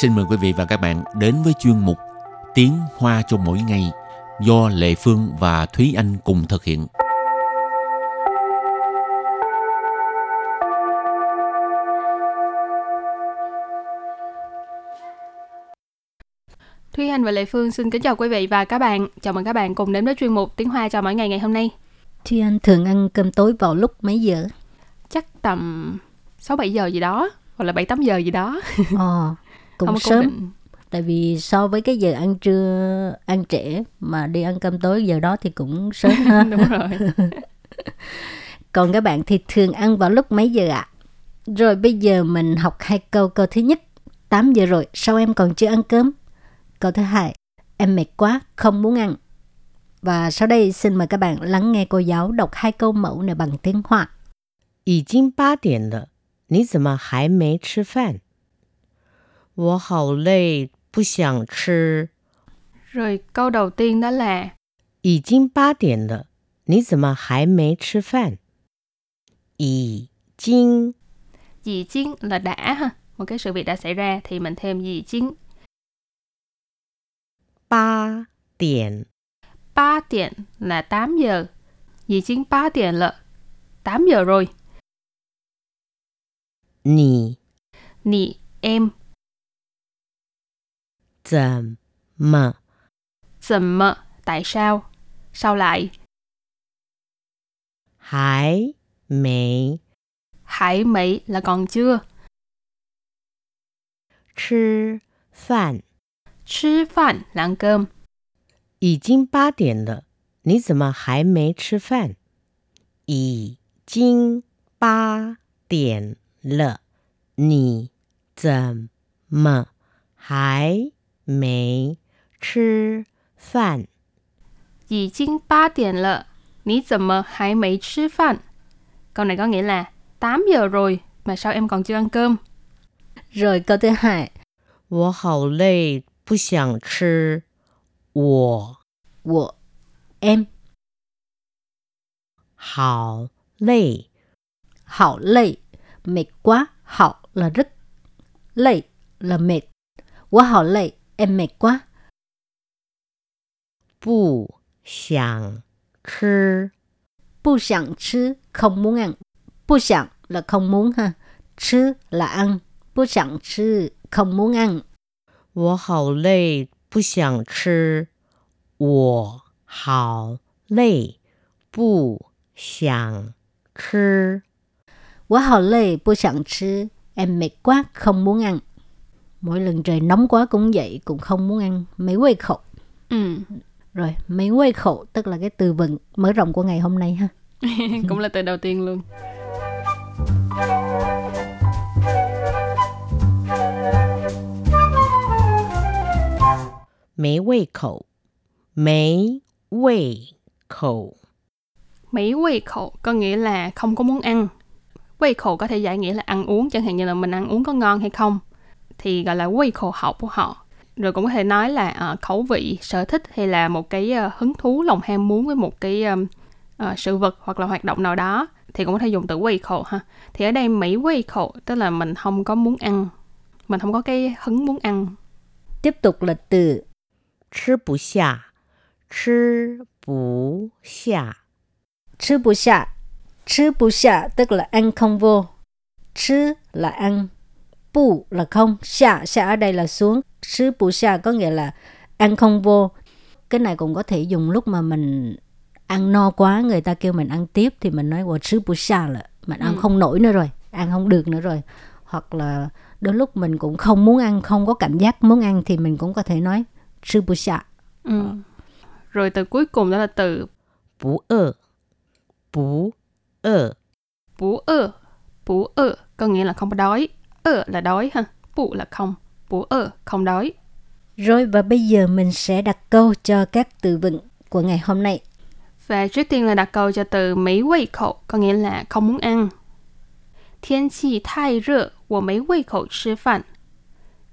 xin mời quý vị và các bạn đến với chuyên mục Tiếng Hoa cho mỗi ngày do Lệ Phương và Thúy Anh cùng thực hiện. Thúy Anh và Lệ Phương xin kính chào quý vị và các bạn. Chào mừng các bạn cùng đến với chuyên mục Tiếng Hoa cho mỗi ngày ngày hôm nay. Thúy Anh thường ăn cơm tối vào lúc mấy giờ? Chắc tầm 6 7 giờ gì đó hoặc là 7 8 giờ gì đó. Ờ, cũng Không có sớm. cố định. Tại vì so với cái giờ ăn trưa, ăn trễ mà đi ăn cơm tối giờ đó thì cũng sớm ha. Đúng rồi. Còn các bạn thì thường ăn vào lúc mấy giờ ạ? Rồi bây giờ mình học hai câu. Câu thứ nhất, 8 giờ rồi, sao em còn chưa ăn cơm? Câu thứ hai, em mệt quá, không muốn ăn. Và sau đây xin mời các bạn lắng nghe cô giáo đọc hai câu mẫu này bằng tiếng Hoa. 已经八点了，你怎么还没吃饭？ 我好累，不想吃。 Rồi câu đầu tiên đó là 已经八点了，你怎么还没吃饭？已经 dì chiến là đã ha. Một cái sự việc đã xảy ra thì mình thêm dì chiến. 八点 Ba tiền là 8 giờ. Dì chiến 3 tiền là 8 giờ rồi. 你 Nì em 怎么 dầm mờ tại sao? Sao lại? 还没 Hải mỹ là còn chưa. 吃饭？ Chứ phản là ăn cơm. 已经八点了，你怎么还没吃饭？已经八点了，你怎么还 没吃饭？ Dì chiến 3 tiền là Ní dầm mờ hãy mấy chứ phản. Câu này có nghĩa là 8 giờ rồi mà sao em còn chưa ăn cơm? Rồi câu thứ hai, 我好累，不想吃。我 của em 好累， hảo lây, mệt quá, hảo là rất, lây là mệt, quá hảo lây, em mệt quá, 不想吃。 bu sẵn chứ, không muốn ăn, bu sẵn là không muốn ha, chứ là ăn, bu sẵn chứ, không muốn ăn, 我好累，不想吃。我好累，不想吃。 quá hảo lây, bu sẵn chứ, em mệt quá, không muốn ăn. mỗi lần trời nóng quá cũng vậy cũng không muốn ăn. Mấy quay khẩu ừ. rồi mấy quay khẩu tức là cái từ vựng mở rộng của ngày hôm nay ha. Cũng là từ đầu tiên luôn. Mấy quay khẩu mấy quay khẩu mấy quay khẩu có nghĩa là không có muốn ăn. Quay khẩu có thể giải nghĩa là ăn uống chẳng hạn như là mình ăn uống có ngon hay không Thì gọi là quay khổ học của họ. Rồi cũng có thể nói là ờ, khẩu vị, sở thích hay là một cái ờ, hứng thú, lòng ham muốn với một cái ờ, ờ, sự vật hoặc là hoạt động nào đó. Thì cũng có thể dùng từ quay khổ ha. Thì ở đây Mỹ quay khổ tức là mình không có muốn ăn. Mình không có cái hứng muốn ăn. Tiếp tục là từ 吃不下，吃不下， chứ bù xạ. Chứ bù xạ tức là ăn không vô. Chứ là ăn. bù là không, xả xả ở đây là xuống, sư bù xả có nghĩa là ăn không vô. Cái này cũng có thể dùng lúc mà mình ăn no quá, người ta kêu mình ăn tiếp thì mình nói wow, sư bù xả là mình ăn ừ. không nổi nữa rồi, ăn không được nữa rồi. Hoặc là đôi lúc mình cũng không muốn ăn, không có cảm giác muốn ăn thì mình cũng có thể nói sư bù xả. Ừ. Rồi từ cuối cùng đó là từ bú ơ. Bú ơ. Bú ơ. Bú ơ có nghĩa là không có đói ơ là đói ha bú là không bú ơ không đói Rồi và bây giờ mình sẽ đặt câu cho các từ vựng của ngày hôm nay. và trước tiên là đặt câu cho từ mấy胃口có nghĩa là không muốn ăn 天气太热我没胃口吃饭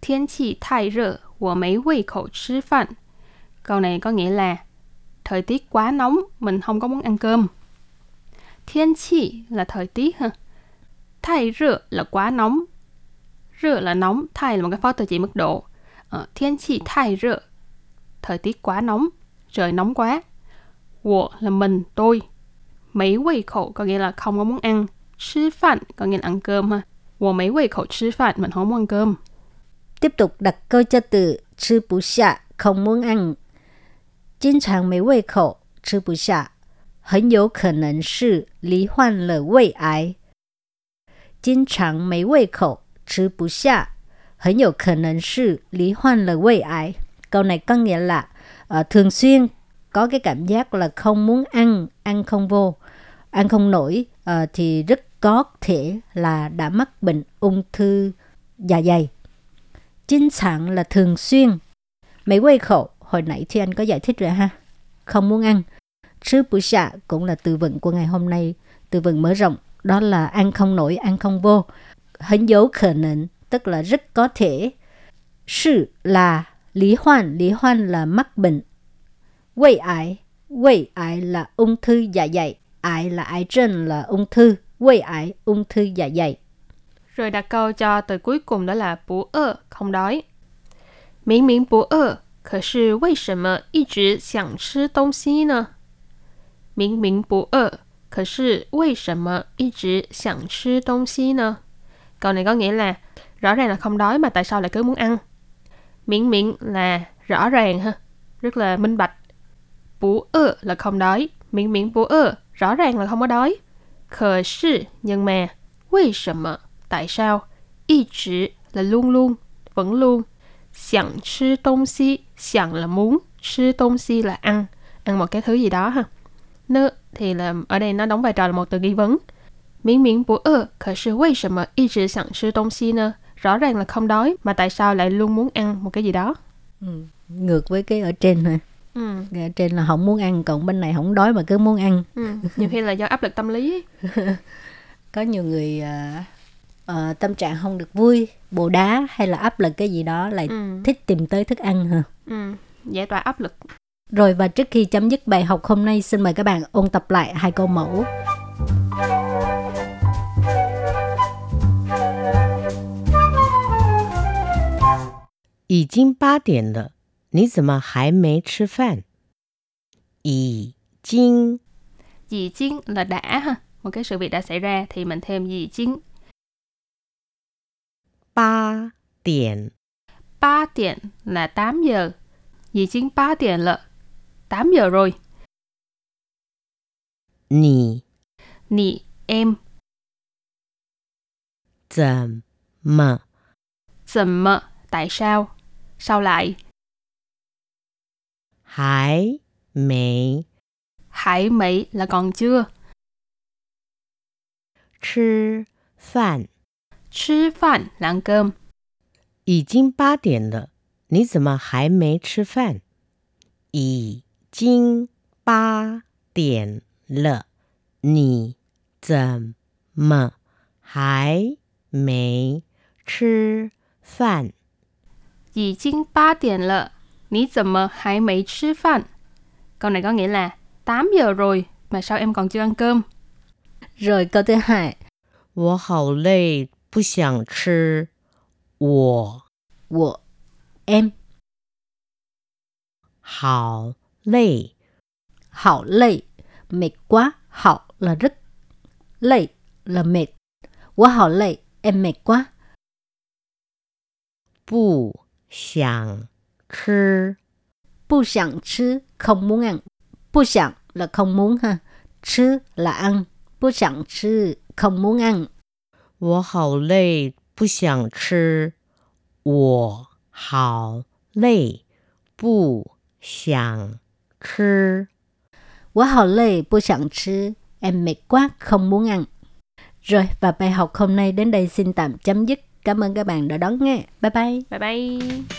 天气太热我没胃口吃饭 câu này có nghĩa là thời tiết quá nóng mình không có muốn ăn cơm thiên chi là thời tiết ha 太热 là quá nóng Rửa là nóng, thai là một cái phó từ chỉ mức độ. Ờ, thiên chi thai rửa, thời tiết quá nóng, trời nóng quá. Wo là mình, tôi. Mấy quầy khẩu có nghĩa là không có muốn ăn. Chứ phản có nghĩa là ăn cơm ha. Wo mấy quầy khẩu chứ phản, mình không muốn ăn cơm. Tiếp tục đặt câu cho từ 吃不下 không muốn ăn. 经常没胃口，吃不下，很有可能是罹患了胃癌。经常没胃口， 吃不下，很有可能是罹患了胃癌. Câu này có nghĩa là uh, thường xuyên có cái cảm giác là không muốn ăn, ăn không vô, ăn không nổi uh, thì rất có thể là đã mắc bệnh ung thư dạ dày. Chính chẳng là thường xuyên. Mấy quay khẩu, hồi nãy thì anh có giải thích rồi ha. Không muốn ăn. Chứ bữa xạ cũng là từ vựng của ngày hôm nay, từ vựng mở rộng. Đó là ăn không nổi, ăn không vô. Hình dấu khả năng, tức là rất có thể. Sự là lý hoan, lý hoan là mắc bệnh.胃癌,胃癌 là ung thư dạ dày. Ái là ái trần là ung thư. 胃癌 ung thư dạ dày. Rồi đặt câu cho từ cuối cùng đó là bú ơ, không đói. 明明不饿，可是为什么一直想吃东西呢？明明不饿，可是为什么一直想吃东西呢 Câu này có nghĩa là rõ ràng là không đói mà tại sao lại cứ muốn ăn. Miễn miễn là rõ ràng ha, rất là minh bạch. Bú ơ là không đói, miễn miễn bú ơ, rõ ràng là không có đói. Khờ sư, nhưng mà, vì sao? Tại sao? Y chỉ là luôn luôn, vẫn luôn. Sẵn sư tông si, sẵn là muốn, sư tông si là ăn, ăn một cái thứ gì đó ha. Nơ thì là ở đây nó đóng vai trò là một từ nghi vấn Miễn miễn bố ơ, 可是为什么一直想吃东西呢? Rõ ràng là không đói, mà tại sao lại luôn muốn ăn một cái gì đó? Ừ. Ngược với cái ở trên thôi. Ừ. Ở trên là không muốn ăn, còn bên này không đói mà cứ muốn ăn. Ừ. Nhiều khi là do áp lực tâm lý. Có nhiều người uh, uh, tâm trạng không được vui, bồ đá hay là áp lực cái gì đó lại Ừ. thích tìm tới thức ăn hả? Ừ. Giải tỏa áp lực. Rồi và trước khi chấm dứt bài học hôm nay, xin mời các bạn ôn tập lại hai câu mẫu. 已经八点了，你怎么还没吃饭？已经 Dì chiến là đã ha. Một cái sự việc đã xảy ra thì mình thêm dì chiến. 八点 Ba điểm là 8 giờ. Dì chiến 3 điểm là 8 giờ rồi. 你 Nì, em, 怎么 dầm mờ, tại sao? Sao lại? 还没 Hải mỹ là còn chưa. 吃饭？ Chứ phản là ăn cơm. 已经八点了，你怎么还没吃饭？已经八点了，你怎么还没吃饭？ Dì chiến 3 điểm là, ní dầm mờ hải mỹ chứ phản. Câu này có nghĩa là 8 giờ rồi mà sao em còn chưa ăn cơm? Rồi câu thứ hai, 我好累，不想吃。我 của em 好累， hảo lây, mệt quá, hảo là rất, lây là mệt. Quá hảo lây, em mệt quá. 不 想吃。 Bu sẵn chứ, không muốn ăn. Bu sẵn là không muốn ha. Chứ là ăn. Bu sẵn chứ, không muốn ăn. 我好累，不想吃。我好累，不想吃。 Quá hảo lây, bu sẵn chứ. Em mệt quá, không muốn ăn. Rồi, và bài học hôm nay đến đây xin tạm chấm dứt. Cảm ơn các bạn đã đón nghe. Bye bye. Bye bye.